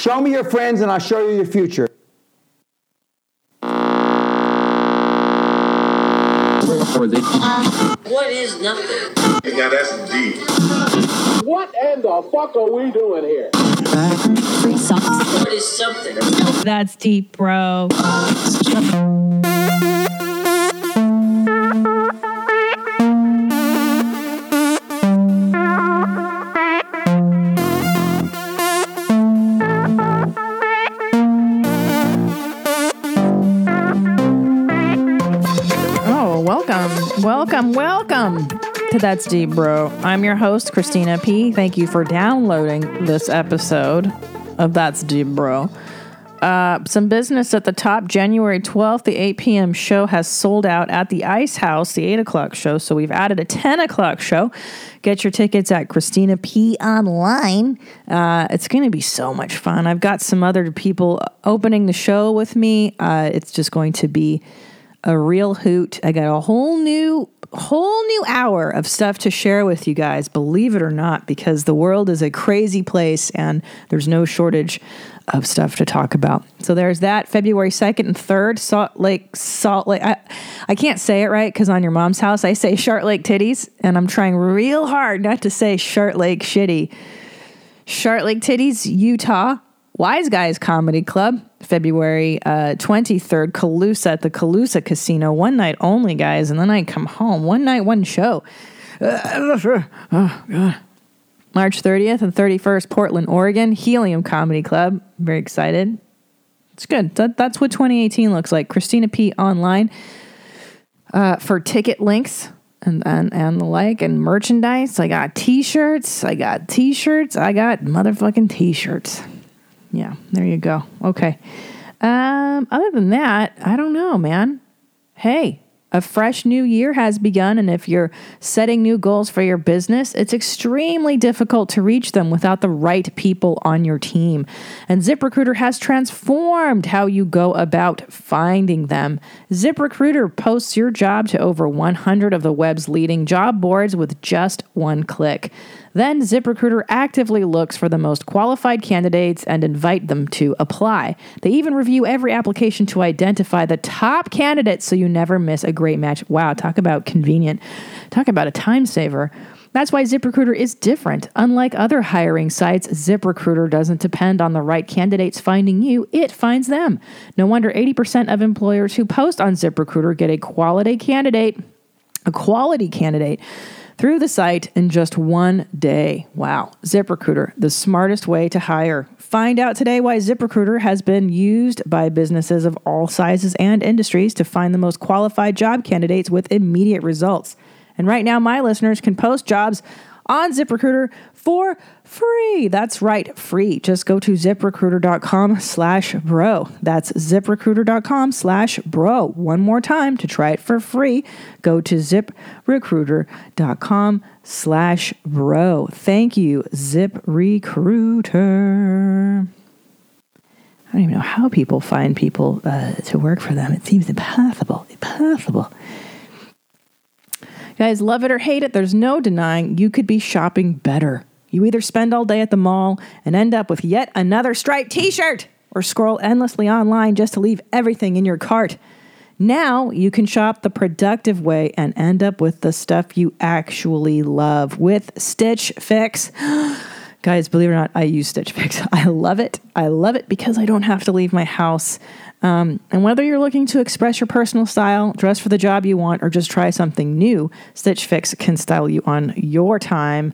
Show me your friends and I'll show you your future. What is nothing? Now that's deep. What in the fuck are we doing here? What is something? That's deep, bro. To That's Deep Bro. I'm your host, Christina P. Thank you for downloading this episode of That's Deep Bro. Uh, some business at the top. January 12th, the 8 p.m. show has sold out at the Ice House, the 8 o'clock show. So we've added a 10 o'clock show. Get your tickets at Christina P. Online. Uh, it's going to be so much fun. I've got some other people opening the show with me. Uh, it's just going to be a real hoot. I got a whole new whole new hour of stuff to share with you guys, believe it or not, because the world is a crazy place and there's no shortage of stuff to talk about. So there's that February 2nd and 3rd, Salt Lake Salt Lake I, I can't say it right cuz on your mom's house I say Shart Lake Titties and I'm trying real hard not to say Shart Lake Shitty. Shart Lake Titties, Utah. Wise Guys Comedy Club, February uh, 23rd, Calusa at the Calusa Casino. One night only, guys, and then I come home. One night, one show. God. March 30th and 31st, Portland, Oregon, Helium Comedy Club. Very excited. It's good. That, that's what 2018 looks like. Christina P. Online uh, for ticket links and, and and the like and merchandise. I got t-shirts. I got t-shirts. I got motherfucking t-shirts. Yeah, there you go. Okay. Um, other than that, I don't know, man. Hey, a fresh new year has begun, and if you're setting new goals for your business, it's extremely difficult to reach them without the right people on your team. And ZipRecruiter has transformed how you go about finding them. ZipRecruiter posts your job to over 100 of the web's leading job boards with just one click. Then ZipRecruiter actively looks for the most qualified candidates and invite them to apply. They even review every application to identify the top candidates so you never miss a great match. Wow, talk about convenient. Talk about a time saver. That's why ZipRecruiter is different. Unlike other hiring sites, ZipRecruiter doesn't depend on the right candidates finding you, it finds them. No wonder 80% of employers who post on ZipRecruiter get a quality candidate, a quality candidate through the site in just one day. Wow. ZipRecruiter, the smartest way to hire. Find out today why ZipRecruiter has been used by businesses of all sizes and industries to find the most qualified job candidates with immediate results. And right now, my listeners can post jobs on ZipRecruiter for free. That's right, free. Just go to ziprecruiter.com slash bro. That's ziprecruiter.com slash bro. One more time to try it for free. Go to ziprecruiter.com slash bro. Thank you, ZipRecruiter. I don't even know how people find people uh, to work for them. It seems impossible. Impossible. Guys, love it or hate it, there's no denying you could be shopping better. You either spend all day at the mall and end up with yet another striped t shirt, or scroll endlessly online just to leave everything in your cart. Now you can shop the productive way and end up with the stuff you actually love with Stitch Fix. Guys, believe it or not, I use Stitch Fix. I love it. I love it because I don't have to leave my house. Um, and whether you're looking to express your personal style, dress for the job you want, or just try something new, Stitch Fix can style you on your time.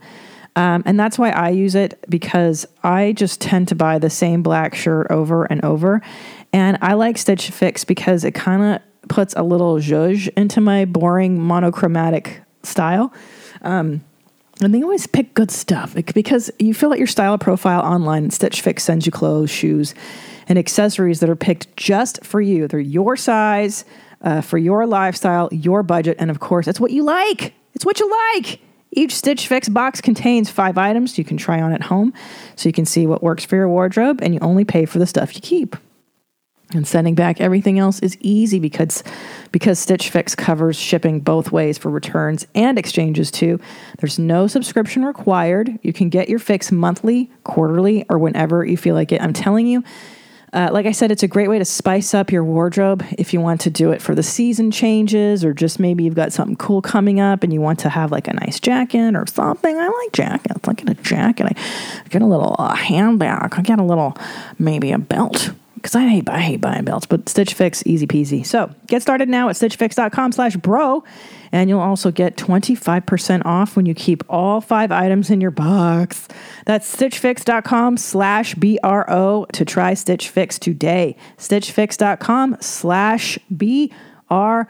Um, and that's why I use it because I just tend to buy the same black shirt over and over. And I like Stitch Fix because it kind of puts a little zhuzh into my boring monochromatic style. Um, and they always pick good stuff because you fill out your style profile online Stitch Fix sends you clothes, shoes, and accessories that are picked just for you. They're your size, uh, for your lifestyle, your budget, and of course, it's what you like. It's what you like. Each Stitch Fix box contains five items you can try on at home so you can see what works for your wardrobe and you only pay for the stuff you keep. And sending back everything else is easy because because Stitch Fix covers shipping both ways for returns and exchanges too. There's no subscription required. You can get your fix monthly, quarterly, or whenever you feel like it. I'm telling you, uh, like I said, it's a great way to spice up your wardrobe if you want to do it for the season changes or just maybe you've got something cool coming up and you want to have like a nice jacket or something. I like jackets. I get a jacket. I get a little uh, handbag. I get a little, maybe a belt because I hate, I hate buying belts, but Stitch Fix, easy peasy. So get started now at stitchfix.com slash bro, and you'll also get 25% off when you keep all five items in your box. That's stitchfix.com slash BRO to try Stitch Fix today. Stitchfix.com slash BRO.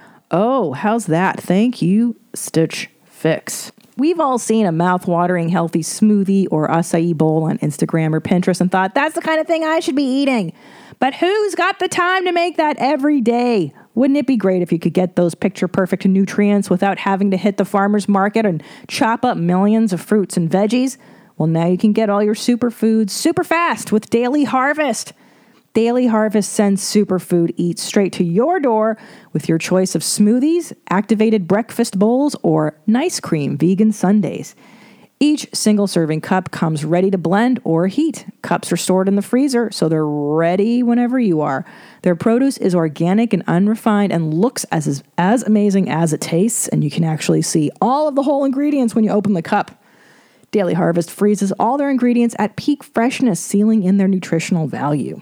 How's that? Thank you, Stitch Fix. We've all seen a mouth-watering healthy smoothie or acai bowl on Instagram or Pinterest and thought, that's the kind of thing I should be eating. But who's got the time to make that every day? Wouldn't it be great if you could get those picture perfect nutrients without having to hit the farmer's market and chop up millions of fruits and veggies? Well, now you can get all your superfoods super fast with Daily Harvest. Daily Harvest sends superfood eats straight to your door with your choice of smoothies, activated breakfast bowls, or nice cream vegan sundaes. Each single serving cup comes ready to blend or heat. Cups are stored in the freezer, so they're ready whenever you are. Their produce is organic and unrefined and looks as, as amazing as it tastes, and you can actually see all of the whole ingredients when you open the cup. Daily Harvest freezes all their ingredients at peak freshness, sealing in their nutritional value.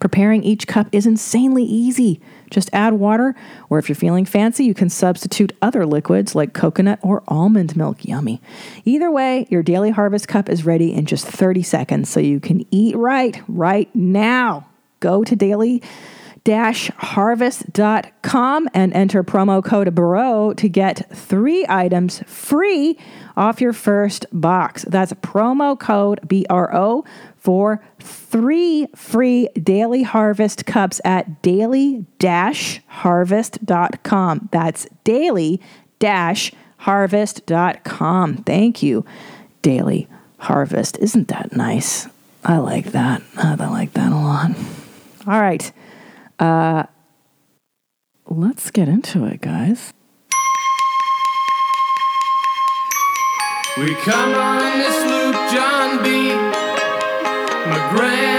Preparing each cup is insanely easy. Just add water, or if you're feeling fancy, you can substitute other liquids like coconut or almond milk. Yummy. Either way, your daily harvest cup is ready in just 30 seconds, so you can eat right right now. Go to daily harvest.com and enter promo code BRO to get three items free off your first box. That's promo code BRO for three free daily harvest cups at daily harvest.com. That's daily harvest.com. Thank you, Daily Harvest. Isn't that nice? I like that. I like that a lot. All right. Uh, let's get into it, guys. We come on the Sloop, John B. My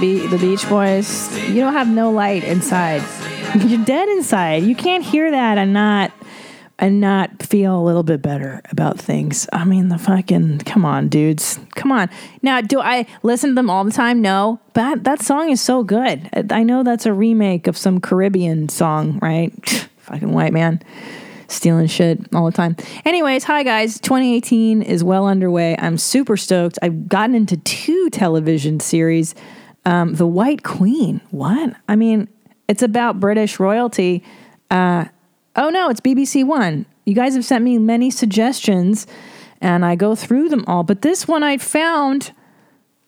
Be- the Beach Boys, you don't have no light inside. You're dead inside. You can't hear that and not and not feel a little bit better about things. I mean, the fucking come on, dudes, come on. Now, do I listen to them all the time? No, but that song is so good. I know that's a remake of some Caribbean song, right? fucking white man stealing shit all the time. Anyways, hi guys. 2018 is well underway. I'm super stoked. I've gotten into two television series. Um, the White Queen. What? I mean, it's about British royalty. Uh, oh no, it's BBC One. You guys have sent me many suggestions, and I go through them all. But this one I found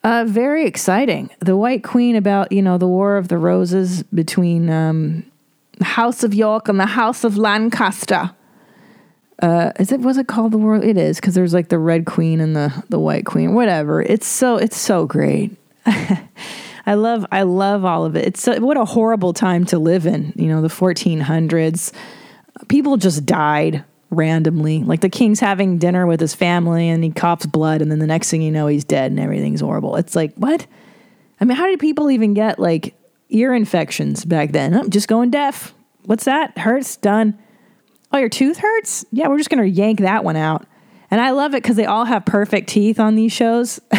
uh, very exciting. The White Queen about you know the War of the Roses between um, the House of York and the House of Lancaster. Uh, is it was it called the War? It is because there's like the Red Queen and the the White Queen. Whatever. It's so it's so great. I love I love all of it. It's what a horrible time to live in. You know the 1400s. People just died randomly. Like the king's having dinner with his family and he coughs blood, and then the next thing you know, he's dead and everything's horrible. It's like what? I mean, how did people even get like ear infections back then? Oh, just going deaf. What's that? Hurts. Done. Oh, your tooth hurts? Yeah, we're just gonna yank that one out. And I love it because they all have perfect teeth on these shows.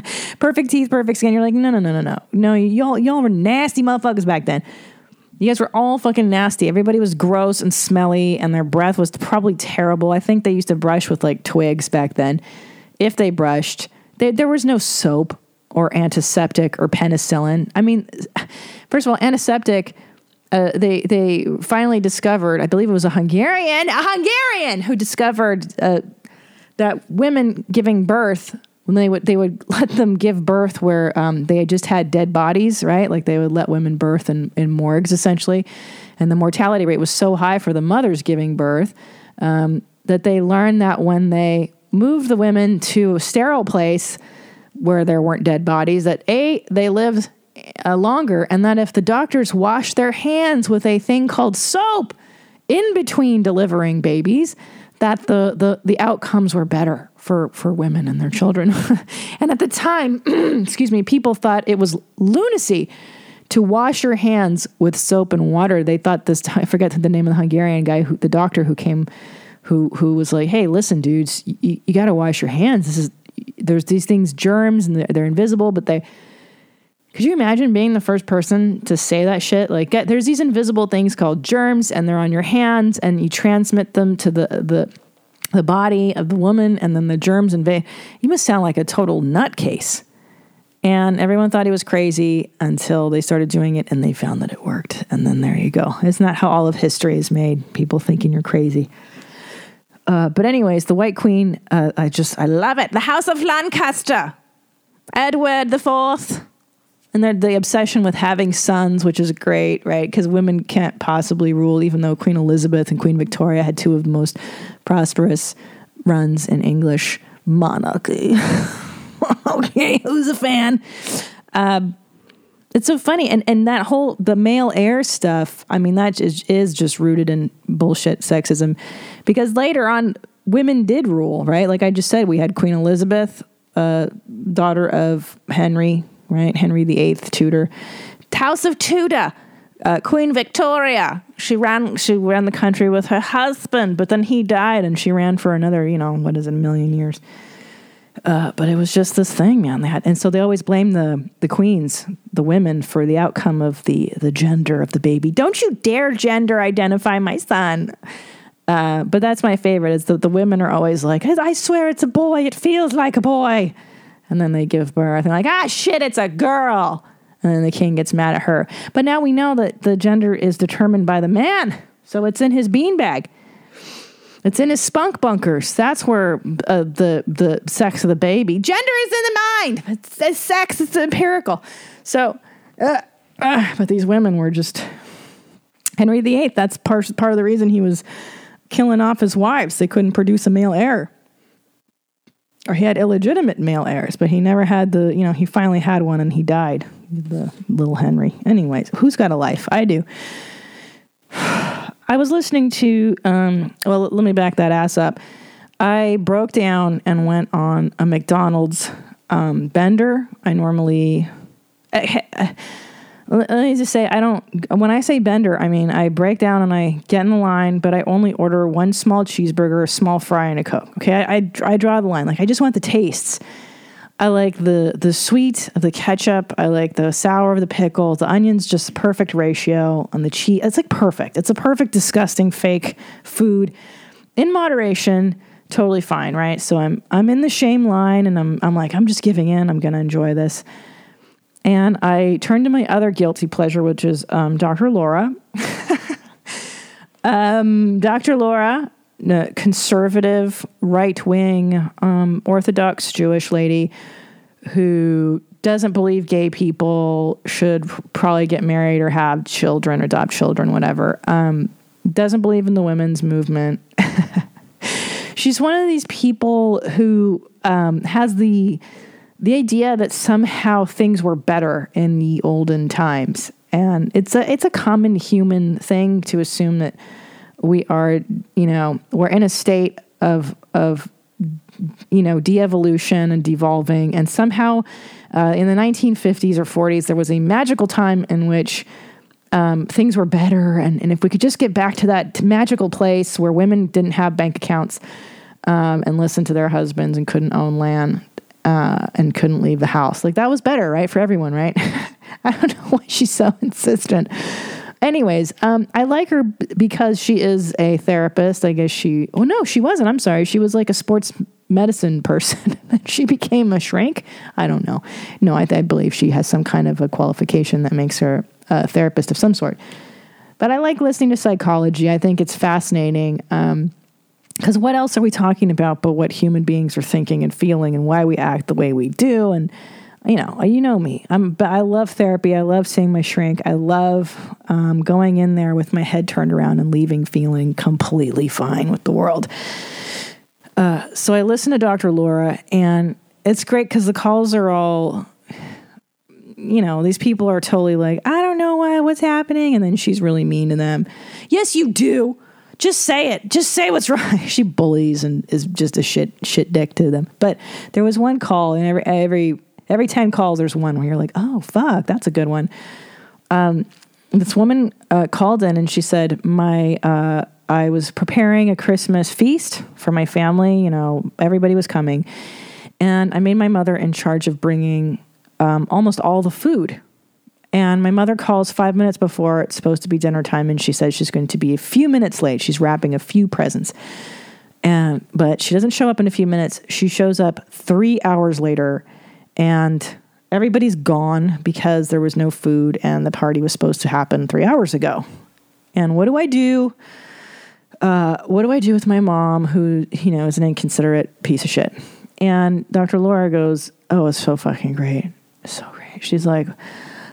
perfect teeth, perfect skin. You're like, no, no, no, no, no. No, y'all, y'all were nasty motherfuckers back then. You guys were all fucking nasty. Everybody was gross and smelly, and their breath was probably terrible. I think they used to brush with like twigs back then. If they brushed, they, there was no soap or antiseptic or penicillin. I mean, first of all, antiseptic. Uh, they they finally discovered. I believe it was a Hungarian, a Hungarian who discovered uh, that women giving birth when they would they would let them give birth where um, they had just had dead bodies, right? Like they would let women birth in, in morgues essentially, and the mortality rate was so high for the mothers giving birth um, that they learned that when they moved the women to a sterile place where there weren't dead bodies, that a they lived uh, longer, and that if the doctors washed their hands with a thing called soap in between delivering babies, that the the the outcomes were better for for women and their children. and at the time, excuse me, people thought it was lunacy to wash your hands with soap and water. They thought this I forget the name of the Hungarian guy who the doctor who came who who was like, "Hey, listen, dudes, you, you got to wash your hands. This is there's these things germs and they're, they're invisible, but they could you imagine being the first person to say that shit? Like, get, there's these invisible things called germs, and they're on your hands, and you transmit them to the the the body of the woman, and then the germs invade. You must sound like a total nutcase. And everyone thought he was crazy until they started doing it, and they found that it worked. And then there you go. Isn't that how all of history is made? People thinking you're crazy. Uh, but anyways, the White Queen, uh, I just I love it. The House of Lancaster, Edward the Fourth and the obsession with having sons, which is great, right? Because women can't possibly rule, even though Queen Elizabeth and Queen Victoria had two of the most prosperous runs in English monarchy. okay, who's a fan? Um, it's so funny, and and that whole the male heir stuff. I mean, that is, is just rooted in bullshit sexism, because later on, women did rule, right? Like I just said, we had Queen Elizabeth, uh, daughter of Henry right? Henry VIII, Tudor. House of Tudor. Uh, Queen Victoria. She ran. She ran the country with her husband, but then he died, and she ran for another, you know, what is it, a million years. Uh, but it was just this thing, man. They had, and so they always blame the the queens, the women, for the outcome of the the gender of the baby. Don't you dare gender identify my son. Uh, but that's my favorite. Is that the women are always like, I swear it's a boy. It feels like a boy and then they give birth. And like ah shit it's a girl. And then the king gets mad at her. But now we know that the gender is determined by the man. So it's in his beanbag. It's in his spunk bunkers. That's where uh, the the sex of the baby. Gender is in the mind. It's, it's sex. It's empirical. So uh, uh, but these women were just henry viii that's part, part of the reason he was killing off his wives. They couldn't produce a male heir or he had illegitimate male heirs, but he never had the, you know, he finally had one and he died, the little Henry. Anyways, who's got a life? I do. I was listening to, um, well, let me back that ass up. I broke down and went on a McDonald's um, bender. I normally let me just say i don't when i say bender i mean i break down and i get in the line but i only order one small cheeseburger a small fry and a coke okay? I, I, I draw the line. Like i just want the tastes. I like the the sweet of the ketchup. I like the sour of the pickle. The onions just the perfect ratio on the cheese. It's like perfect. It's a perfect disgusting fake food. In moderation totally fine right? So i'm i'm in the shame line and i'm i'm like i'm just giving in. I'm gonna enjoy this and I turned to my other guilty pleasure, which is um, Dr. Laura. um, Dr. Laura, conservative, right wing, um, Orthodox Jewish lady who doesn't believe gay people should probably get married or have children adopt children, whatever. Um, doesn't believe in the women's movement. She's one of these people who um, has the the idea that somehow things were better in the olden times. And it's a it's a common human thing to assume that we are, you know, we're in a state of of you know, de-evolution and devolving and somehow uh, in the 1950s or 40s there was a magical time in which um, things were better and, and if we could just get back to that magical place where women didn't have bank accounts um, and listened to their husbands and couldn't own land uh, and couldn't leave the house. Like that was better, right, for everyone, right? I don't know why she's so insistent. Anyways, um, I like her b- because she is a therapist. I guess she. Oh no, she wasn't. I'm sorry. She was like a sports medicine person. she became a shrink. I don't know. No, I, I believe she has some kind of a qualification that makes her a therapist of some sort. But I like listening to psychology. I think it's fascinating. Um, because what else are we talking about but what human beings are thinking and feeling and why we act the way we do? And you know you know me. I'm but i love therapy. I love seeing my shrink. I love um, going in there with my head turned around and leaving feeling completely fine with the world. Uh, so i listen to dr laura and it's great because the calls are all you know these people are totally like i don't know why what's happening? And then she's really mean to them. Yes you do just say it. Just say what's wrong. she bullies and is just a shit shit dick to them. But there was one call, and every every every ten calls, there's one where you're like, oh fuck, that's a good one. Um, this woman uh, called in and she said, my uh, I was preparing a Christmas feast for my family. You know, everybody was coming, and I made my mother in charge of bringing um, almost all the food and my mother calls five minutes before it's supposed to be dinner time, and she says she's going to be a few minutes late. She's wrapping a few presents. And but she doesn't show up in a few minutes. She shows up three hours later, and everybody's gone because there was no food and the party was supposed to happen three hours ago. And what do I do? Uh, what do I do with my mom, who you know is an inconsiderate piece of shit? And Dr. Laura goes, "Oh, it's so fucking great, so great." She's like,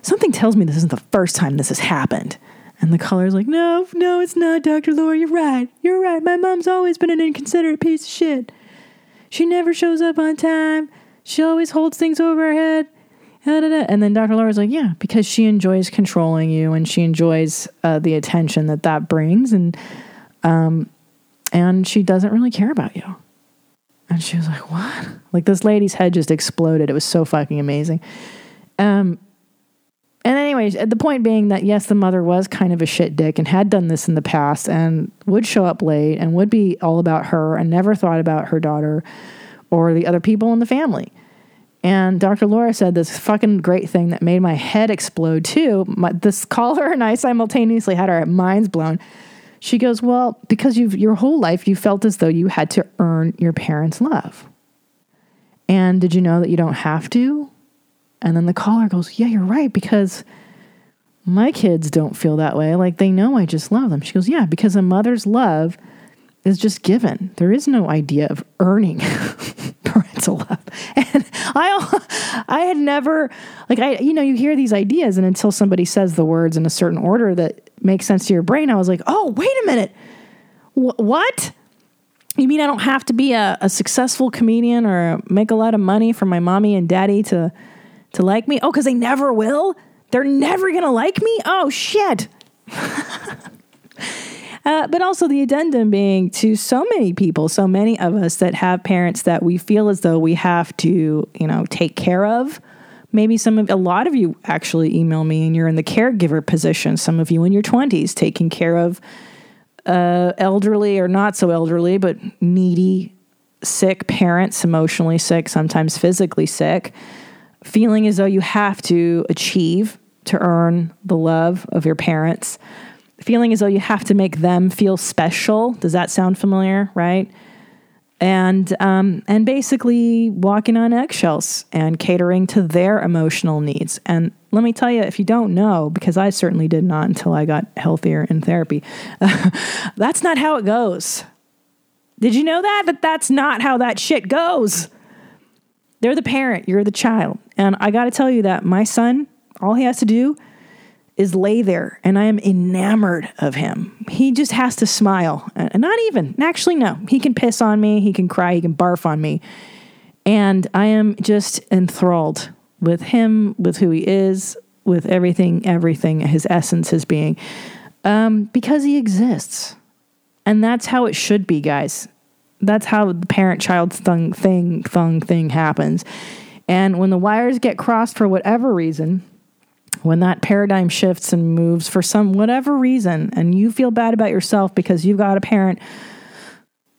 something tells me this isn't the first time this has happened. And the caller's like, no, no, it's not, Dr. Laura. You're right. You're right. My mom's always been an inconsiderate piece of shit. She never shows up on time. She always holds things over her head. And then Dr. Laura's like, yeah, because she enjoys controlling you and she enjoys uh, the attention that that brings. And, um, and she doesn't really care about you. And she was like, what? Like this lady's head just exploded. It was so fucking amazing. Um, and anyways, uh, the point being that yes, the mother was kind of a shit dick and had done this in the past and would show up late and would be all about her and never thought about her daughter or the other people in the family. And Dr. Laura said this fucking great thing that made my head explode too. My, this caller and I simultaneously had our minds blown. She goes, "Well, because you've your whole life you felt as though you had to earn your parents' love. And did you know that you don't have to? And then the caller goes, Yeah, you're right, because my kids don't feel that way. Like they know I just love them. She goes, Yeah, because a mother's love is just given. There is no idea of earning parental love. And I I had never like I you know, you hear these ideas and until somebody says the words in a certain order that makes sense to your brain, I was like, "Oh, wait a minute. Wh- what?" You mean I don't have to be a, a successful comedian or make a lot of money for my mommy and daddy to to like me? Oh, because they never will? They're never going to like me? Oh, shit. Uh, but also the addendum being to so many people, so many of us that have parents that we feel as though we have to, you know, take care of, Maybe some of a lot of you actually email me and you're in the caregiver position. Some of you in your 20s taking care of uh, elderly or not so elderly, but needy, sick parents, emotionally sick, sometimes physically sick, feeling as though you have to achieve to earn the love of your parents, feeling as though you have to make them feel special. Does that sound familiar? Right? and um, and basically walking on eggshells and catering to their emotional needs. And let me tell you, if you don't know, because I certainly did not until I got healthier in therapy, that's not how it goes. Did you know that? That that's not how that shit goes. They're the parent, you're the child. And I got to tell you that my son, all he has to do is lay there and I am enamored of him. He just has to smile. And not even, actually, no. He can piss on me, he can cry, he can barf on me. And I am just enthralled with him, with who he is, with everything, everything, his essence, his being, um, because he exists. And that's how it should be, guys. That's how the parent child thing, thing, thing, thing happens. And when the wires get crossed for whatever reason, when that paradigm shifts and moves for some whatever reason, and you feel bad about yourself because you've got a parent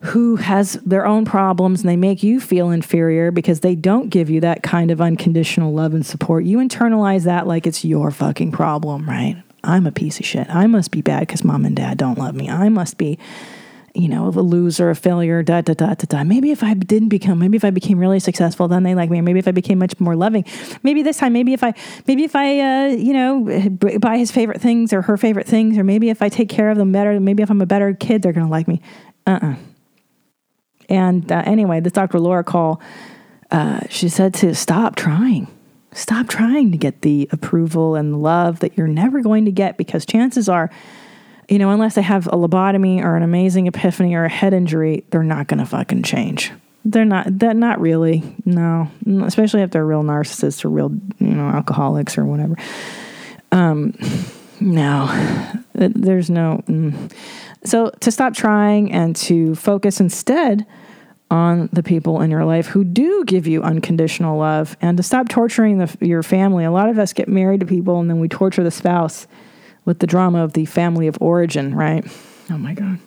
who has their own problems and they make you feel inferior because they don't give you that kind of unconditional love and support, you internalize that like it's your fucking problem, right? I'm a piece of shit. I must be bad because mom and dad don't love me. I must be you know, of a loser, a failure, da da da da da. Maybe if I didn't become, maybe if I became really successful, then they like me. Maybe if I became much more loving, maybe this time, maybe if I, maybe if I, uh, you know, buy his favorite things or her favorite things, or maybe if I take care of them better, maybe if I'm a better kid, they're gonna like me. Uh uh-uh. uh And uh, anyway, this Dr. Laura Call, uh, she said to stop trying. Stop trying to get the approval and love that you're never going to get because chances are you know, unless they have a lobotomy or an amazing epiphany or a head injury, they're not going to fucking change. They're not. That not really. No, especially if they're real narcissists or real, you know, alcoholics or whatever. Um, no, there's no. Mm. So to stop trying and to focus instead on the people in your life who do give you unconditional love, and to stop torturing the, your family. A lot of us get married to people and then we torture the spouse with the drama of the family of origin, right? Oh my God.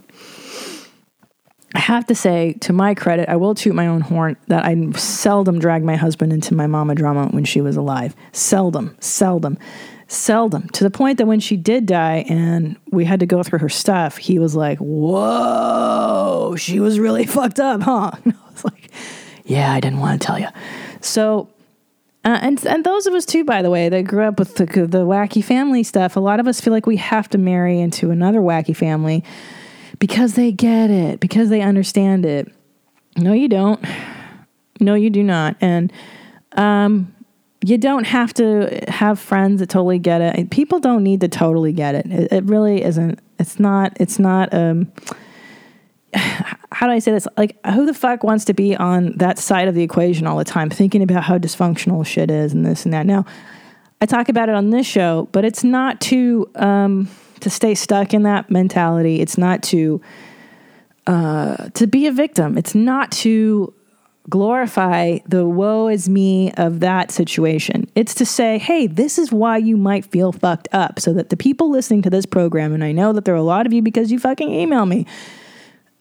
I have to say, to my credit, I will toot my own horn that I seldom dragged my husband into my mama drama when she was alive. Seldom, seldom, seldom. To the point that when she did die and we had to go through her stuff, he was like, Whoa, she was really fucked up, huh? And I was like, Yeah, I didn't want to tell you. So uh, and and those of us too, by the way, that grew up with the, the wacky family stuff. A lot of us feel like we have to marry into another wacky family because they get it, because they understand it. No, you don't. No, you do not. And um, you don't have to have friends that totally get it. People don't need to totally get it. It, it really isn't. It's not. It's not. Um, how do I say this? Like, who the fuck wants to be on that side of the equation all the time, thinking about how dysfunctional shit is and this and that? Now, I talk about it on this show, but it's not to um, to stay stuck in that mentality. It's not to uh, to be a victim. It's not to glorify the woe is me of that situation. It's to say, hey, this is why you might feel fucked up, so that the people listening to this program, and I know that there are a lot of you because you fucking email me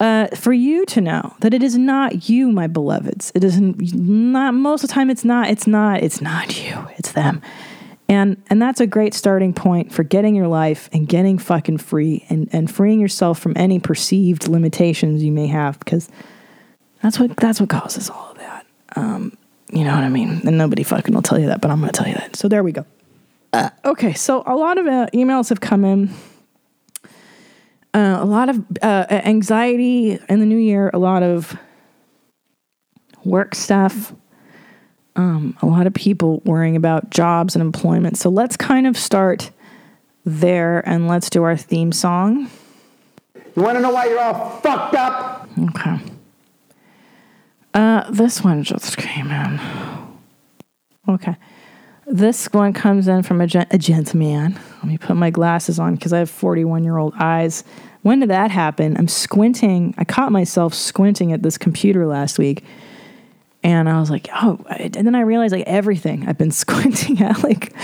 uh, for you to know that it is not you, my beloveds. It isn't not most of the time. It's not. It's not. It's not you. It's them. And and that's a great starting point for getting your life and getting fucking free and and freeing yourself from any perceived limitations you may have because that's what that's what causes all of that. Um, you know what I mean? And nobody fucking will tell you that, but I'm going to tell you that. So there we go. Uh, okay, so a lot of uh, emails have come in uh, a lot of uh, anxiety in the new year, a lot of work stuff, um, a lot of people worrying about jobs and employment. So let's kind of start there and let's do our theme song. You want to know why you're all fucked up? Okay. Uh, this one just came in. Okay. This one comes in from a, gen- a gentleman. Let me put my glasses on because I have 41 year old eyes. When did that happen? I'm squinting. I caught myself squinting at this computer last week. And I was like, oh, and then I realized like everything I've been squinting at. Like,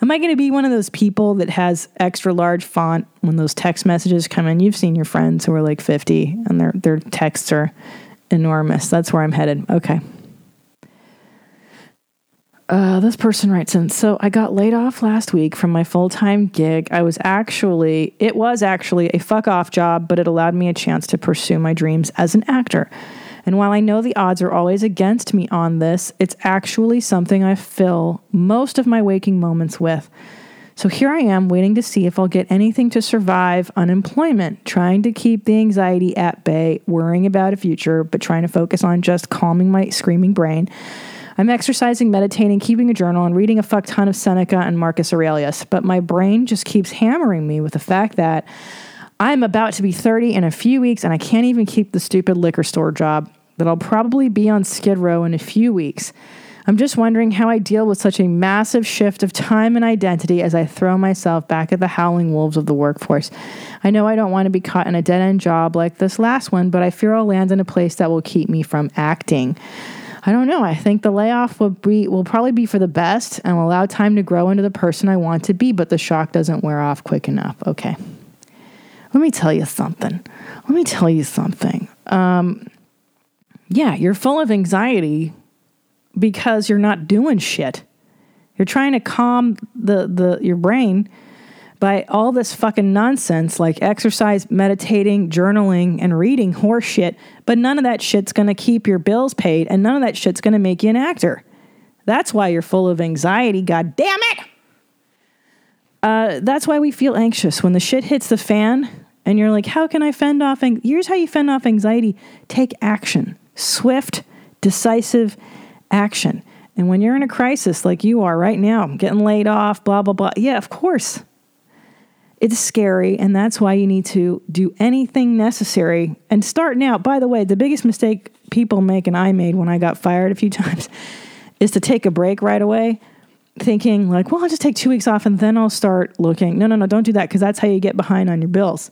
am I going to be one of those people that has extra large font when those text messages come in? You've seen your friends who are like 50 and their, their texts are enormous. That's where I'm headed. Okay. Uh, this person writes in so i got laid off last week from my full-time gig. I was actually it was actually a fuck off job but it allowed me a chance to pursue my dreams as an actor. And while i know the odds are always against me on this it's actually something i fill most of my waking moments with. So here i am waiting to see if i'll get anything to survive unemployment trying to keep the anxiety at bay worrying about a future but trying to focus on just calming my screaming brain I'm exercising, meditating, keeping a journal, and reading a fuck ton of Seneca and Marcus Aurelius, but my brain just keeps hammering me with the fact that I'm about to be 30 in a few weeks and I can't even keep the stupid liquor store job, that I'll probably be on Skid Row in a few weeks. I'm just wondering how I deal with such a massive shift of time and identity as I throw myself back at the howling wolves of the workforce. I know I don't want to be caught in a dead end job like this last one, but I fear I'll land in a place that will keep me from acting. I don't know. I think the layoff will be will probably be for the best and will allow time to grow into the person I want to be, but the shock doesn't wear off quick enough. Okay. Let me tell you something. Let me tell you something. Um, yeah, you're full of anxiety because you're not doing shit. You're trying to calm the, the your brain by all this fucking nonsense like exercise, meditating, journaling, and reading horse shit, but none of that shit's gonna keep your bills paid and none of that shit's gonna make you an actor. That's why you're full of anxiety, god damn it! Uh, that's why we feel anxious when the shit hits the fan and you're like, how can I fend off? Ang-? Here's how you fend off anxiety take action, swift, decisive action. And when you're in a crisis like you are right now, getting laid off, blah, blah, blah, yeah, of course. It's scary, and that's why you need to do anything necessary. And start now, by the way, the biggest mistake people make, and I made when I got fired a few times, is to take a break right away, thinking, like, well, I'll just take two weeks off and then I'll start looking. No, no, no, don't do that because that's how you get behind on your bills.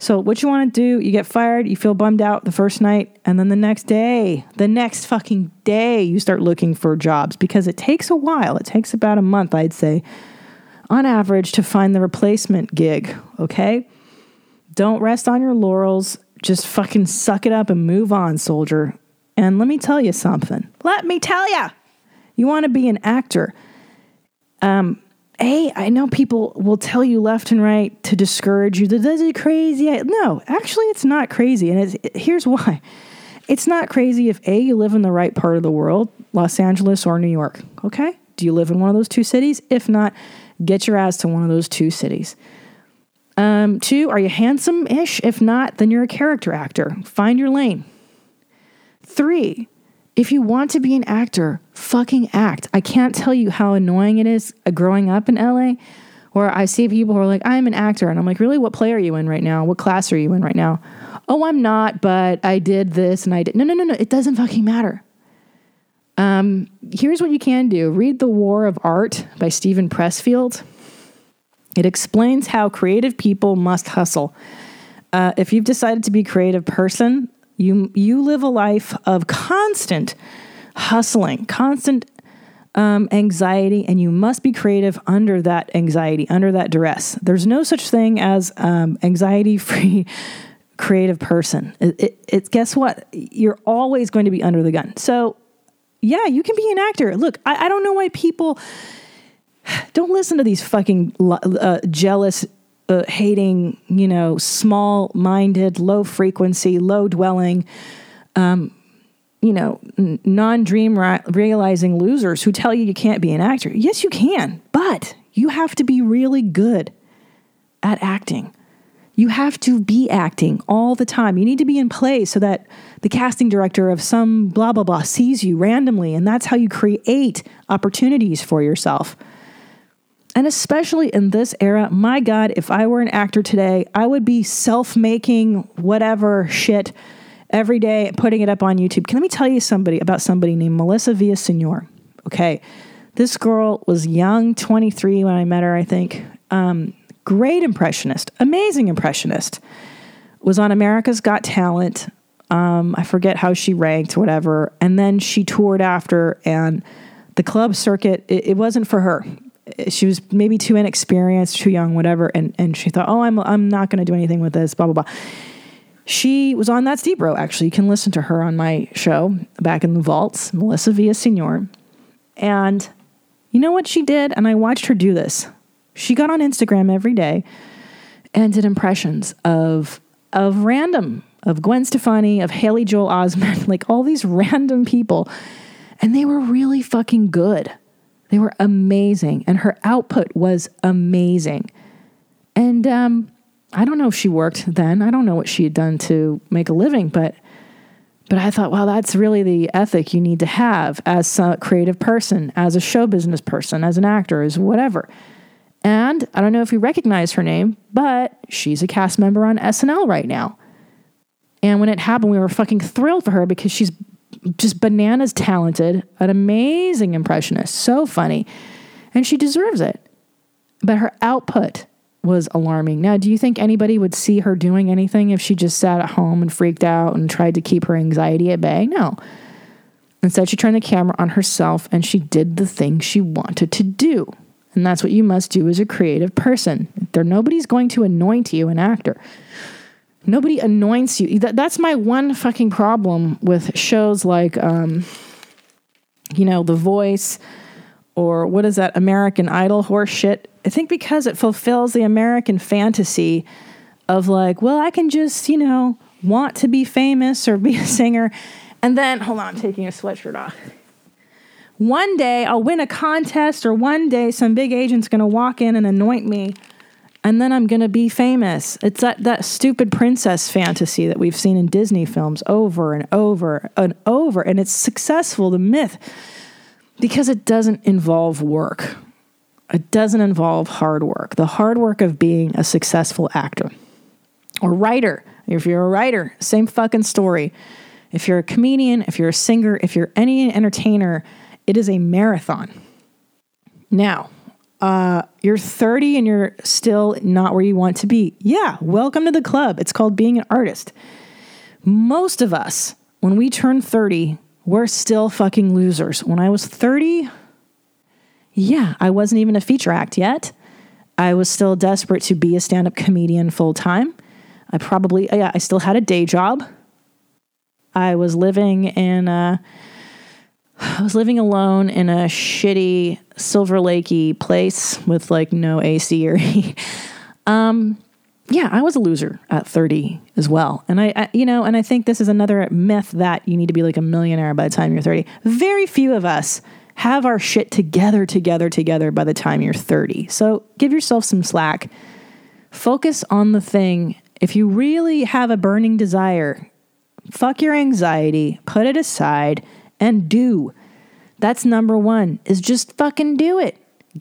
So, what you want to do, you get fired, you feel bummed out the first night, and then the next day, the next fucking day, you start looking for jobs because it takes a while. It takes about a month, I'd say, on average to find the replacement gig, okay? Don't rest on your laurels. Just fucking suck it up and move on, soldier. And let me tell you something. Let me tell you. You want to be an actor. Um, hey, I know people will tell you left and right to discourage you that this is crazy. No, actually, it's not crazy. And it's, here's why it's not crazy if A, you live in the right part of the world, Los Angeles or New York. Okay? Do you live in one of those two cities? If not, get your ass to one of those two cities. Um, two, are you handsome ish? If not, then you're a character actor. Find your lane. Three, if you want to be an actor, fucking act. I can't tell you how annoying it is growing up in LA where I see people who are like, I'm an actor. And I'm like, really? What play are you in right now? What class are you in right now? Oh, I'm not, but I did this and I did. No, no, no, no. It doesn't fucking matter. Um, here's what you can do read The War of Art by Steven Pressfield. It explains how creative people must hustle. Uh, if you've decided to be a creative person, you, you live a life of constant hustling, constant um, anxiety, and you must be creative under that anxiety, under that duress. There's no such thing as um, anxiety free creative person. It, it, it's guess what? You're always going to be under the gun. So yeah, you can be an actor. Look, I, I don't know why people don't listen to these fucking uh, jealous, uh, hating, you know, small minded, low frequency, low dwelling, um, you know, n- non dream ra- realizing losers who tell you you can't be an actor. Yes, you can, but you have to be really good at acting. You have to be acting all the time. You need to be in play so that the casting director of some blah, blah, blah sees you randomly. And that's how you create opportunities for yourself. And especially in this era, my God, if I were an actor today, I would be self making whatever shit every day, putting it up on YouTube. Can let me tell you somebody about somebody named Melissa Villasenor? Okay. This girl was young, 23 when I met her, I think. Um, great impressionist, amazing impressionist. Was on America's Got Talent. Um, I forget how she ranked, whatever. And then she toured after, and the club circuit, it, it wasn't for her. She was maybe too inexperienced, too young, whatever. And, and she thought, oh, I'm, I'm not going to do anything with this, blah, blah, blah. She was on That's Deep Bro, actually. You can listen to her on my show back in the vaults, Melissa Villasenor. And you know what she did? And I watched her do this. She got on Instagram every day and did impressions of of random, of Gwen Stefani, of Haley Joel Osment, like all these random people. And they were really fucking good. They were amazing. And her output was amazing. And um, I don't know if she worked then. I don't know what she had done to make a living, but but I thought, wow, that's really the ethic you need to have as a creative person, as a show business person, as an actor, as whatever. And I don't know if you recognize her name, but she's a cast member on SNL right now. And when it happened, we were fucking thrilled for her because she's just bananas talented, an amazing impressionist, so funny. And she deserves it. But her output was alarming. Now, do you think anybody would see her doing anything if she just sat at home and freaked out and tried to keep her anxiety at bay? No. Instead, she turned the camera on herself and she did the thing she wanted to do. And that's what you must do as a creative person. There, nobody's going to anoint you an actor. Nobody anoints you. That, that's my one fucking problem with shows like, um, you know, The Voice or what is that American Idol horse shit. I think because it fulfills the American fantasy of like, well, I can just, you know, want to be famous or be a singer. And then, hold on, I'm taking a sweatshirt off one day I'll win a contest, or one day some big agent's gonna walk in and anoint me, and then I'm gonna be famous. It's that, that stupid princess fantasy that we've seen in Disney films over and over and over, and it's successful, the myth, because it doesn't involve work. It doesn't involve hard work. The hard work of being a successful actor or writer. If you're a writer, same fucking story. If you're a comedian, if you're a singer, if you're any entertainer, it is a marathon. Now, uh, you're 30 and you're still not where you want to be. Yeah, welcome to the club. It's called being an artist. Most of us, when we turn 30, we're still fucking losers. When I was 30, yeah, I wasn't even a feature act yet. I was still desperate to be a stand up comedian full time. I probably, yeah, I still had a day job. I was living in, uh, I was living alone in a shitty Silver Lakey place with like no AC or um yeah, I was a loser at 30 as well. And I, I, you know, and I think this is another myth that you need to be like a millionaire by the time you're 30. Very few of us have our shit together together together by the time you're 30. So, give yourself some slack. Focus on the thing. If you really have a burning desire, fuck your anxiety, put it aside and do. That's number one, is just fucking do it.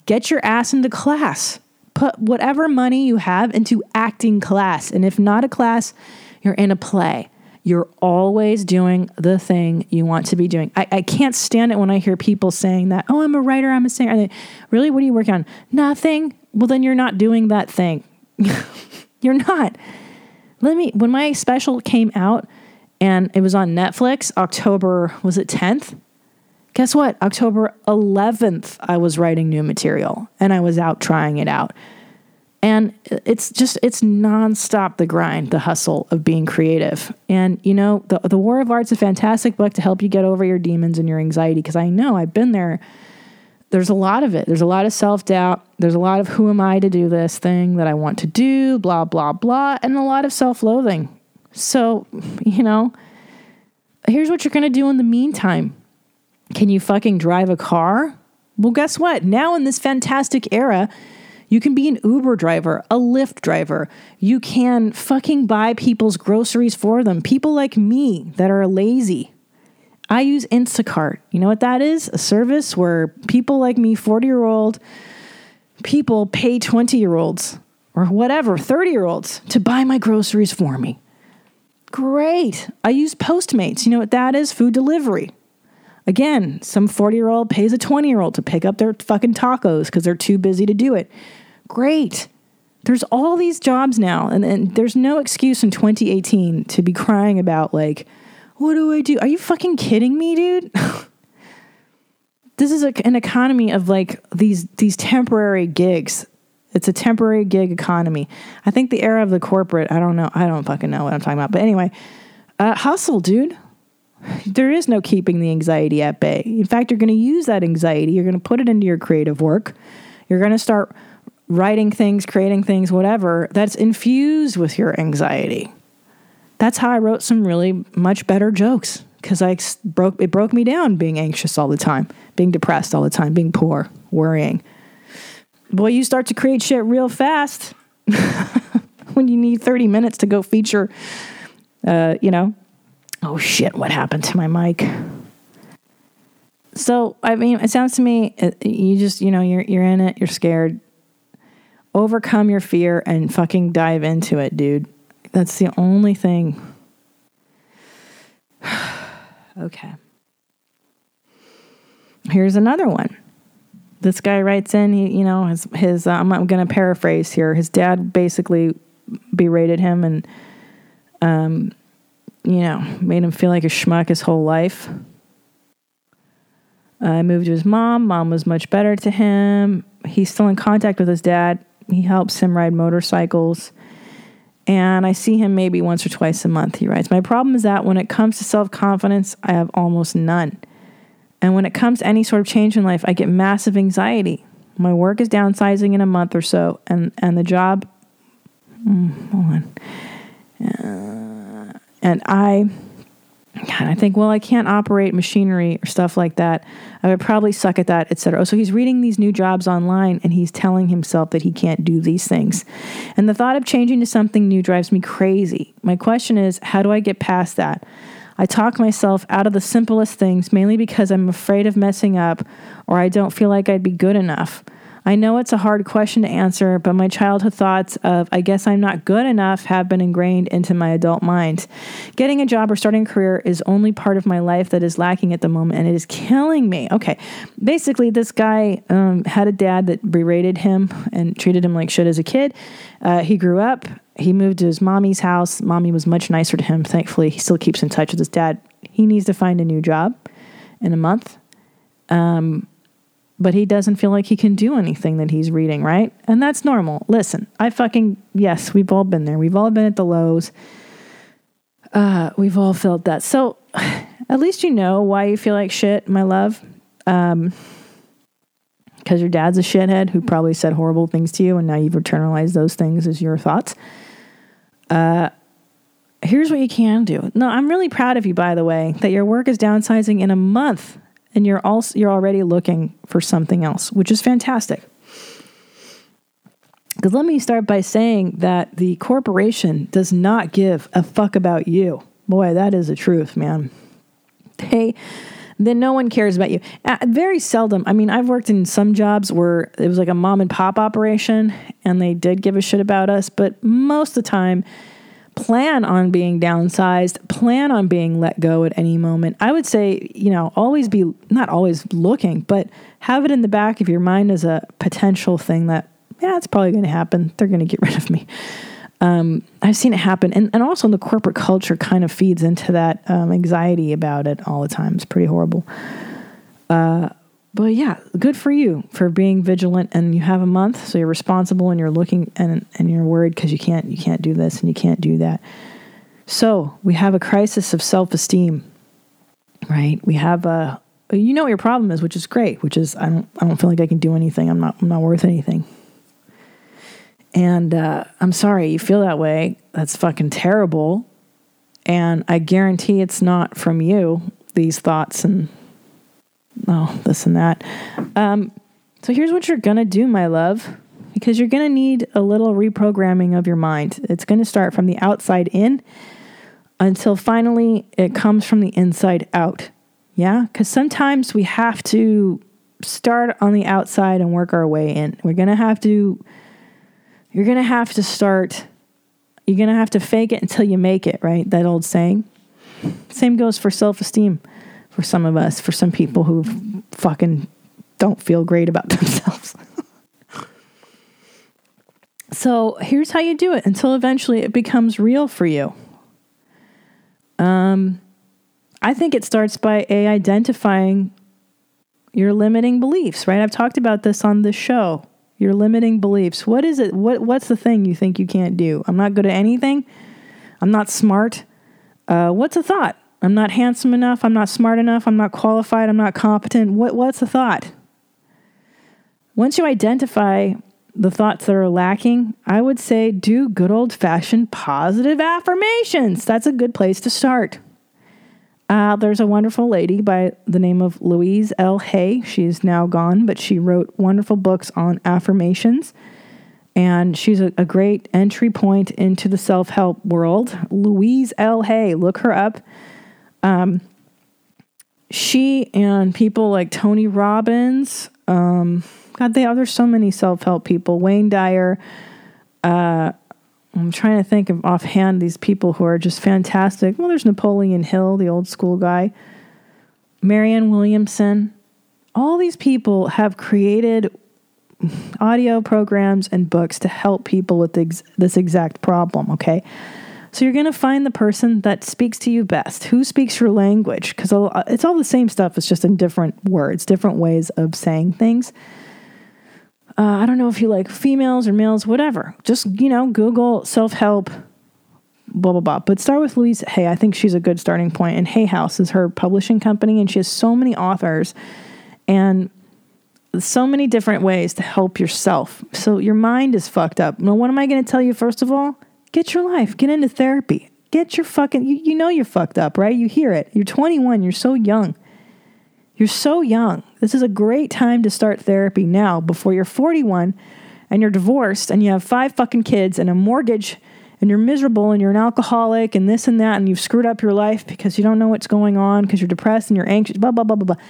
Get your ass into class. Put whatever money you have into acting class. And if not a class, you're in a play. You're always doing the thing you want to be doing. I, I can't stand it when I hear people saying that, oh, I'm a writer, I'm a singer. They, really? What are you working on? Nothing. Well, then you're not doing that thing. you're not. Let me, when my special came out, and it was on Netflix October, was it 10th? Guess what? October 11th, I was writing new material and I was out trying it out. And it's just, it's nonstop the grind, the hustle of being creative. And, you know, the, the War of Art's a fantastic book to help you get over your demons and your anxiety because I know I've been there. There's a lot of it. There's a lot of self doubt. There's a lot of who am I to do this thing that I want to do, blah, blah, blah, and a lot of self loathing. So, you know, here's what you're going to do in the meantime. Can you fucking drive a car? Well, guess what? Now, in this fantastic era, you can be an Uber driver, a Lyft driver. You can fucking buy people's groceries for them. People like me that are lazy. I use Instacart. You know what that is? A service where people like me, 40 year old people, pay 20 year olds or whatever, 30 year olds to buy my groceries for me. Great. I use Postmates. You know what that is? Food delivery. Again, some 40 year old pays a 20 year old to pick up their fucking tacos because they're too busy to do it. Great. there's all these jobs now, and, and there's no excuse in 2018 to be crying about, like, what do I do? Are you fucking kidding me, dude? this is a, an economy of like these these temporary gigs. It's a temporary gig economy. I think the era of the corporate. I don't know. I don't fucking know what I'm talking about. But anyway, uh, hustle, dude. There is no keeping the anxiety at bay. In fact, you're going to use that anxiety. You're going to put it into your creative work. You're going to start writing things, creating things, whatever that's infused with your anxiety. That's how I wrote some really much better jokes because I broke it broke me down being anxious all the time, being depressed all the time, being poor, worrying. Boy, you start to create shit real fast when you need 30 minutes to go feature uh, you know. Oh shit, what happened to my mic? So, I mean, it sounds to me uh, you just, you know, you're you're in it, you're scared. Overcome your fear and fucking dive into it, dude. That's the only thing. okay. Here's another one. This guy writes in, he, you know, his, his uh, I'm, I'm going to paraphrase here. His dad basically berated him and, um, you know, made him feel like a schmuck his whole life. I moved to his mom. Mom was much better to him. He's still in contact with his dad. He helps him ride motorcycles. And I see him maybe once or twice a month, he writes. My problem is that when it comes to self confidence, I have almost none. And when it comes to any sort of change in life, I get massive anxiety. My work is downsizing in a month or so, and, and the job, mm, hold on. Uh, and I, God, I think, well, I can't operate machinery or stuff like that. I would probably suck at that, etc. So he's reading these new jobs online and he's telling himself that he can't do these things. And the thought of changing to something new drives me crazy. My question is, how do I get past that? I talk myself out of the simplest things mainly because I'm afraid of messing up or I don't feel like I'd be good enough. I know it's a hard question to answer, but my childhood thoughts of, I guess I'm not good enough, have been ingrained into my adult mind. Getting a job or starting a career is only part of my life that is lacking at the moment, and it is killing me. Okay, basically, this guy um, had a dad that berated him and treated him like shit as a kid. Uh, he grew up, he moved to his mommy's house. Mommy was much nicer to him, thankfully. He still keeps in touch with his dad. He needs to find a new job in a month. Um, but he doesn't feel like he can do anything that he's reading, right? And that's normal. Listen, I fucking, yes, we've all been there. We've all been at the lows. Uh, we've all felt that. So at least you know why you feel like shit, my love. Um, because your dad's a shithead who probably said horrible things to you, and now you've internalized those things as your thoughts. Uh, here's what you can do. No, I'm really proud of you, by the way, that your work is downsizing in a month and you're also you're already looking for something else, which is fantastic. Because let me start by saying that the corporation does not give a fuck about you. Boy, that is the truth, man. They then no one cares about you. Uh, very seldom. I mean, I've worked in some jobs where it was like a mom and pop operation and they did give a shit about us, but most of the time plan on being downsized, plan on being let go at any moment. I would say, you know, always be not always looking, but have it in the back of your mind as a potential thing that, yeah, it's probably going to happen. They're going to get rid of me. Um, I've seen it happen. And, and also the corporate culture kind of feeds into that um, anxiety about it all the time. It's pretty horrible. Uh, but yeah, good for you for being vigilant and you have a month, so you're responsible and you're looking and and you're worried because you can't you can't do this and you can't do that. So we have a crisis of self-esteem, right? We have a you know what your problem is, which is great, which is I don't I don't feel like I can do anything. I'm not I'm not worth anything. And uh, I'm sorry you feel that way. That's fucking terrible. And I guarantee it's not from you. These thoughts and oh, this and that. Um, so here's what you're gonna do, my love, because you're gonna need a little reprogramming of your mind. It's gonna start from the outside in until finally it comes from the inside out. Yeah, because sometimes we have to start on the outside and work our way in. We're gonna have to. You're gonna have to start. You're gonna have to fake it until you make it. Right? That old saying. Same goes for self esteem for some of us, for some people who fucking don't feel great about themselves. So here's how you do it until eventually it becomes real for you. Um, I think it starts by a identifying your limiting beliefs, right? I've talked about this on the show. Your limiting beliefs. What is it? What what's the thing you think you can't do? I'm not good at anything. I'm not smart. Uh, what's a thought? I'm not handsome enough. I'm not smart enough. I'm not qualified. I'm not competent. What what's a thought? Once you identify the thoughts that are lacking, I would say do good old fashioned positive affirmations. That's a good place to start. Uh, there's a wonderful lady by the name of Louise L. Hay. She's now gone, but she wrote wonderful books on affirmations. And she's a, a great entry point into the self help world. Louise L. Hay, look her up. Um, she and people like Tony Robbins, um, God, they, there's so many self help people. Wayne Dyer, uh, I'm trying to think of offhand these people who are just fantastic. Well, there's Napoleon Hill, the old school guy, Marianne Williamson. All these people have created audio programs and books to help people with this exact problem, okay? So you're going to find the person that speaks to you best. Who speaks your language? Because it's all the same stuff, it's just in different words, different ways of saying things. Uh, I don't know if you like females or males, whatever. Just, you know, Google self help, blah, blah, blah. But start with Louise Hay. I think she's a good starting point. And Hay House is her publishing company, and she has so many authors and so many different ways to help yourself. So your mind is fucked up. Now, what am I going to tell you, first of all? Get your life, get into therapy. Get your fucking, you, you know you're fucked up, right? You hear it. You're 21, you're so young. You're so young. This is a great time to start therapy now before you're 41 and you're divorced and you have five fucking kids and a mortgage and you're miserable and you're an alcoholic and this and that and you've screwed up your life because you don't know what's going on because you're depressed and you're anxious, blah, blah, blah, blah, blah.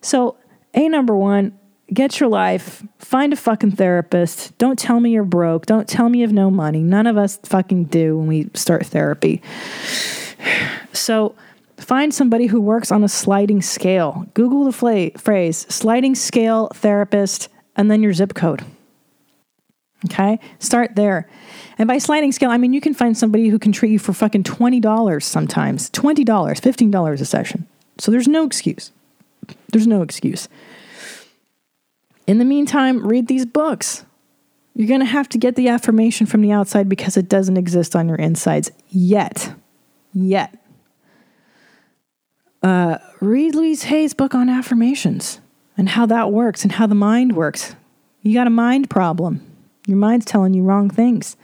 So, A number one, get your life, find a fucking therapist. Don't tell me you're broke. Don't tell me you have no money. None of us fucking do when we start therapy. So, Find somebody who works on a sliding scale. Google the fla- phrase sliding scale therapist and then your zip code. Okay? Start there. And by sliding scale, I mean you can find somebody who can treat you for fucking $20 sometimes. $20, $15 a session. So there's no excuse. There's no excuse. In the meantime, read these books. You're going to have to get the affirmation from the outside because it doesn't exist on your insides yet. Yet uh, read Louise Hay's book on affirmations and how that works and how the mind works. You got a mind problem. Your mind's telling you wrong things.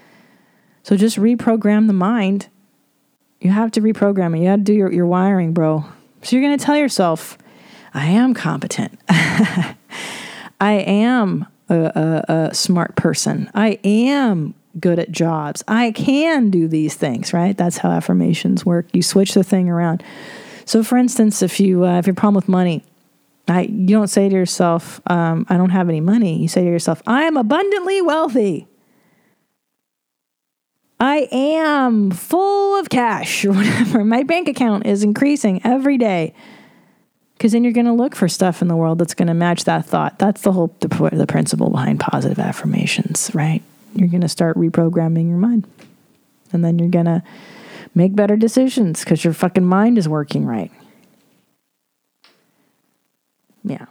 So just reprogram the mind. You have to reprogram it. You got to do your, your wiring, bro. So you're going to tell yourself, I am competent. I am a, a, a smart person. I am good at jobs. I can do these things, right? That's how affirmations work. You switch the thing around. So, for instance, if you uh, if you have a problem with money, I, you don't say to yourself, um, "I don't have any money." You say to yourself, "I am abundantly wealthy." I am full of cash or whatever. My bank account is increasing every day. Because then you're going to look for stuff in the world that's going to match that thought. That's the whole the, the principle behind positive affirmations, right? You're going to start reprogramming your mind, and then you're going to Make better decisions because your fucking mind is working right. Yeah.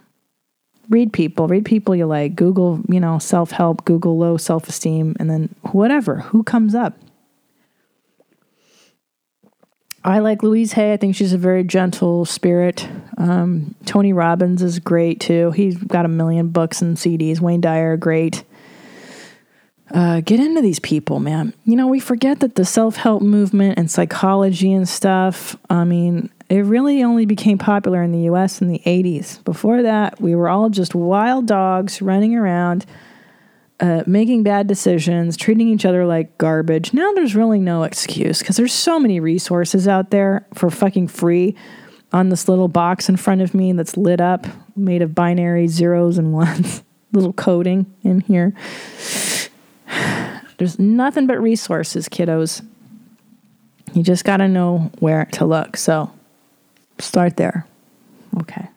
Read people, read people you like. Google, you know, self help, Google low self esteem, and then whatever, who comes up. I like Louise Hay. I think she's a very gentle spirit. Um, Tony Robbins is great too. He's got a million books and CDs. Wayne Dyer, great. Uh, get into these people, man. You know, we forget that the self help movement and psychology and stuff, I mean, it really only became popular in the US in the 80s. Before that, we were all just wild dogs running around, uh, making bad decisions, treating each other like garbage. Now there's really no excuse because there's so many resources out there for fucking free on this little box in front of me that's lit up, made of binary zeros and ones, little coding in here. There's nothing but resources, kiddos. You just got to know where to look. So start there. Okay.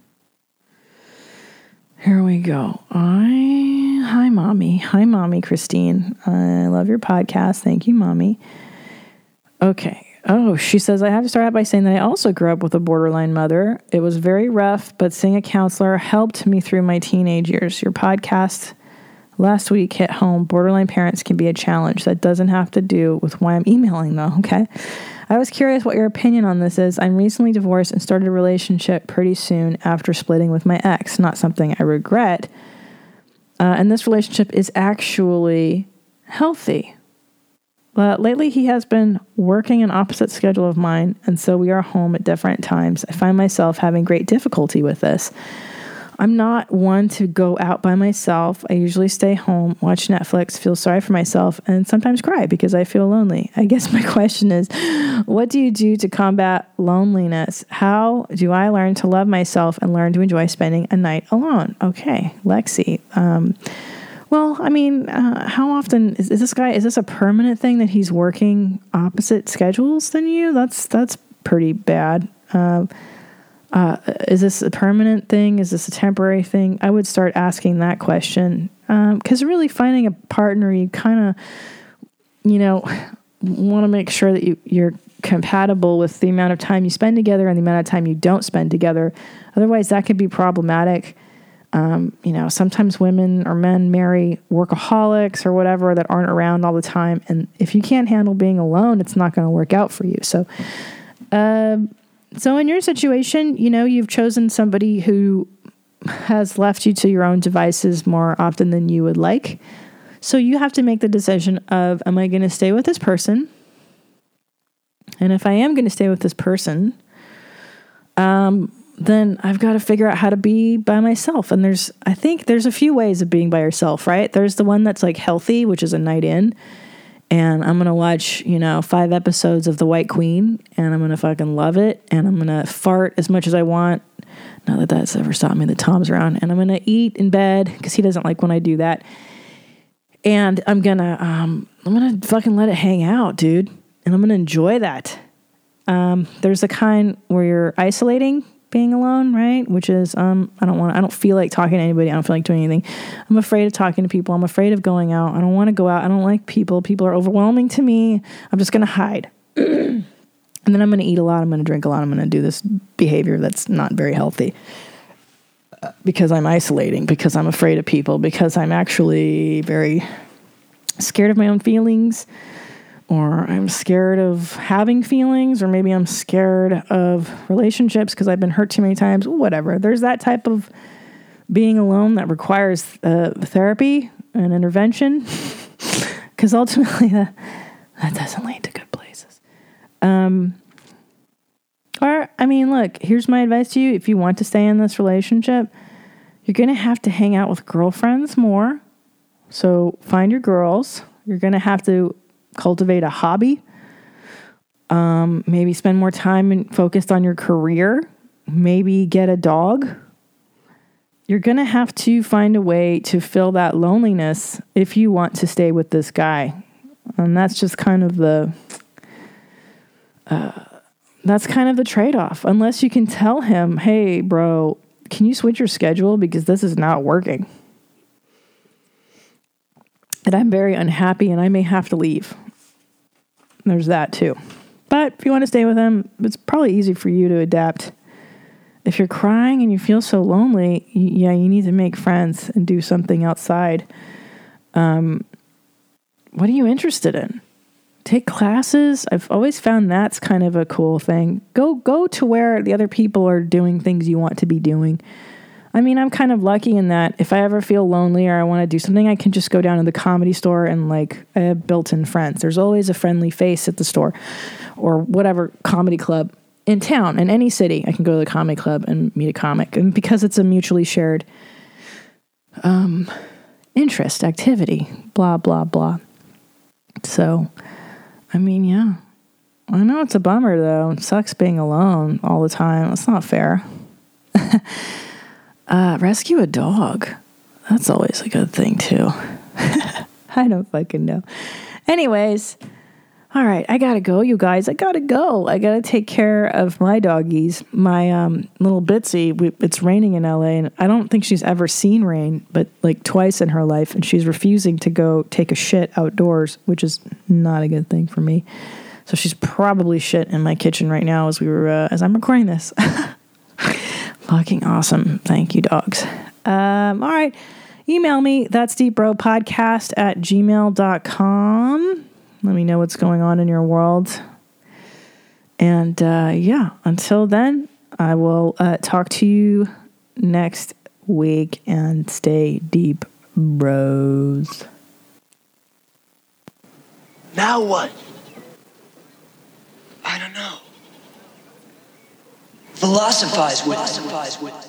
Here we go. I hi, mommy. Hi, mommy, Christine. I love your podcast. Thank you, mommy. Okay. Oh, she says, I have to start out by saying that I also grew up with a borderline mother. It was very rough, but seeing a counselor helped me through my teenage years. Your podcast last week hit home. Borderline parents can be a challenge. That doesn't have to do with why I'm emailing, though, okay? I was curious what your opinion on this is. I'm recently divorced and started a relationship pretty soon after splitting with my ex. Not something I regret. Uh, and this relationship is actually healthy. Uh, lately, he has been working an opposite schedule of mine, and so we are home at different times. I find myself having great difficulty with this. I'm not one to go out by myself. I usually stay home, watch Netflix, feel sorry for myself, and sometimes cry because I feel lonely. I guess my question is what do you do to combat loneliness? How do I learn to love myself and learn to enjoy spending a night alone? Okay, Lexi. Um, well, I mean, uh, how often is, is this guy? Is this a permanent thing that he's working opposite schedules than you? That's that's pretty bad. Uh, uh, is this a permanent thing? Is this a temporary thing? I would start asking that question because really finding a partner, you kind of, you know, want to make sure that you you're compatible with the amount of time you spend together and the amount of time you don't spend together. Otherwise, that could be problematic. Um, you know, sometimes women or men marry workaholics or whatever that aren't around all the time. And if you can't handle being alone, it's not going to work out for you. So, um, so in your situation, you know, you've chosen somebody who has left you to your own devices more often than you would like. So you have to make the decision of, am I going to stay with this person? And if I am going to stay with this person, um, then I've got to figure out how to be by myself. And there's, I think there's a few ways of being by yourself, right? There's the one that's like healthy, which is a night in. And I'm to watch, you know, five episodes of The White Queen and I'm to fucking love it. And I'm to fart as much as I want. Not that that's ever stopped me that Tom's around. And I'm to eat in bed because he doesn't like when I do that. And I'm to, um, I'm to fucking let it hang out, dude. And I'm to enjoy that. Um, there's a kind where you're isolating being alone, right? Which is um I don't want I don't feel like talking to anybody. I don't feel like doing anything. I'm afraid of talking to people. I'm afraid of going out. I don't want to go out. I don't like people. People are overwhelming to me. I'm just going to hide. and then I'm going to eat a lot. I'm going to drink a lot. I'm going to do this behavior that's not very healthy. Uh, because I'm isolating, because I'm afraid of people, because I'm actually very scared of my own feelings or I'm scared of having feelings, or maybe I'm scared of relationships because I've been hurt too many times, whatever. There's that type of being alone that requires uh, therapy and intervention because ultimately that, that doesn't lead to good places. Um, or, I mean, look, here's my advice to you if you want to stay in this relationship, you're going to have to hang out with girlfriends more. So find your girls. You're going to have to cultivate a hobby. Um, maybe spend more time and focused on your career. Maybe get a dog. You're going to have to find a way to fill that loneliness if you want to stay with this guy. And that's just kind of the uh, that's kind of the trade-off. Unless you can tell him, "Hey, bro, can you switch your schedule because this is not working." And I'm very unhappy and I may have to leave. There's that too. But if you want to stay with them, it's probably easy for you to adapt. If you're crying and you feel so lonely, yeah, you need to make friends and do something outside. Um, what are you interested in? Take classes. I've always found that's kind of a cool thing. Go go to where the other people are doing things you want to be doing. I mean, I'm kind of lucky in that if I ever feel lonely or I want to do something, I can just go down to the comedy store and like I have built in friends. There's always a friendly face at the store or whatever comedy club in town, in any city. I can go to the comedy club and meet a comic. And because it's a mutually shared um, interest, activity, blah, blah, blah. So, I mean, yeah. I know it's a bummer though. It sucks being alone all the time. It's not fair. Uh, rescue a dog. That's always a good thing, too. I don't fucking know. Anyways, All right, I gotta go, you guys. I gotta go. I gotta take care of my doggies. My um, little Bitsy. We, it's raining in LA, and I don't think she's ever seen rain, but like twice in her life, and she's refusing to go take a shit outdoors, which is not a good thing for me. So she's probably shit in my kitchen right now as we were uh, as I'm recording this. Fucking awesome. Thank you, dogs. Um, all right. Email me. That's deepbropodcast at gmail.com. Let me know what's going on in your world. And uh, yeah, until then, I will uh, talk to you next week and stay deep, bros. Now what? I don't know. Philosophize with. Philosophize with.